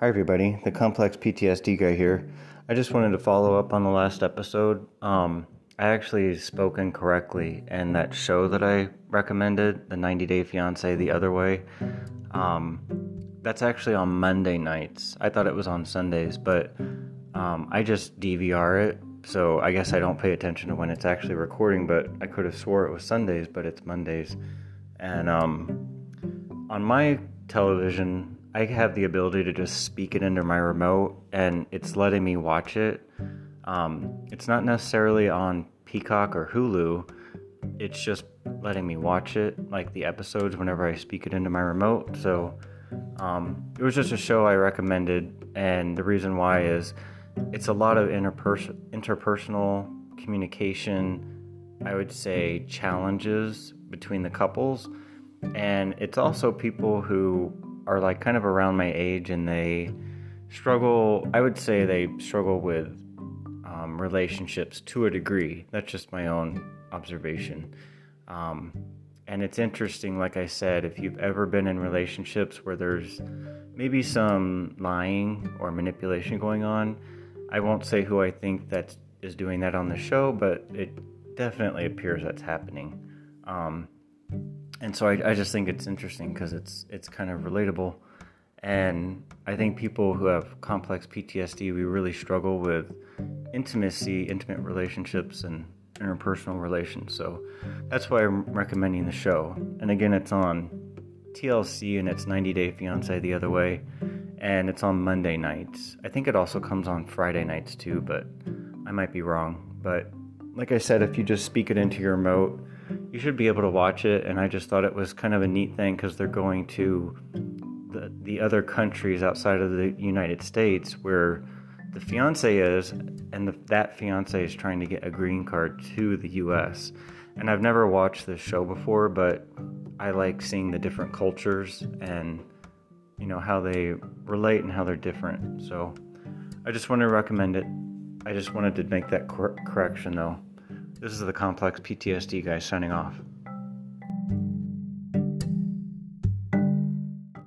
Hi, everybody. The Complex PTSD guy here. I just wanted to follow up on the last episode. Um, I actually spoke incorrectly, and that show that I recommended, The 90 Day Fiance The Other Way, um, that's actually on Monday nights. I thought it was on Sundays, but um, I just DVR it, so I guess I don't pay attention to when it's actually recording, but I could have swore it was Sundays, but it's Mondays. And um, on my television, I have the ability to just speak it into my remote, and it's letting me watch it. Um, it's not necessarily on Peacock or Hulu. It's just letting me watch it, like the episodes, whenever I speak it into my remote. So um, it was just a show I recommended, and the reason why is it's a lot of interpers- interpersonal communication. I would say challenges between the couples, and it's also people who are like kind of around my age and they struggle, I would say they struggle with um, relationships to a degree. That's just my own observation. Um, and it's interesting, like I said, if you've ever been in relationships where there's maybe some lying or manipulation going on, I won't say who I think that is doing that on the show, but it definitely appears that's happening. Um, and so I, I just think it's interesting because it's it's kind of relatable. And i think people who have complex ptsd we really struggle with intimacy intimate relationships and interpersonal relations. So that's why i'm recommending the show. And again it's on tlc and it's 90 day fiance the other way. And it's on monday nights. I think it also comes on friday nights too but i might be wrong. But like i said if you just speak it into your remote you should be able to watch it. And I just thought it was kind of a neat thing because they're going to the, the other countries outside of the United States where the fiance is, and the, that fiance is trying to get a green card to the U.S. And I've never watched this show before, but I like seeing the different cultures and you know how they relate and how they're different. So I just want to recommend it. I just wanted to make that cor- correction though. This is the Complex PTSD guy signing off.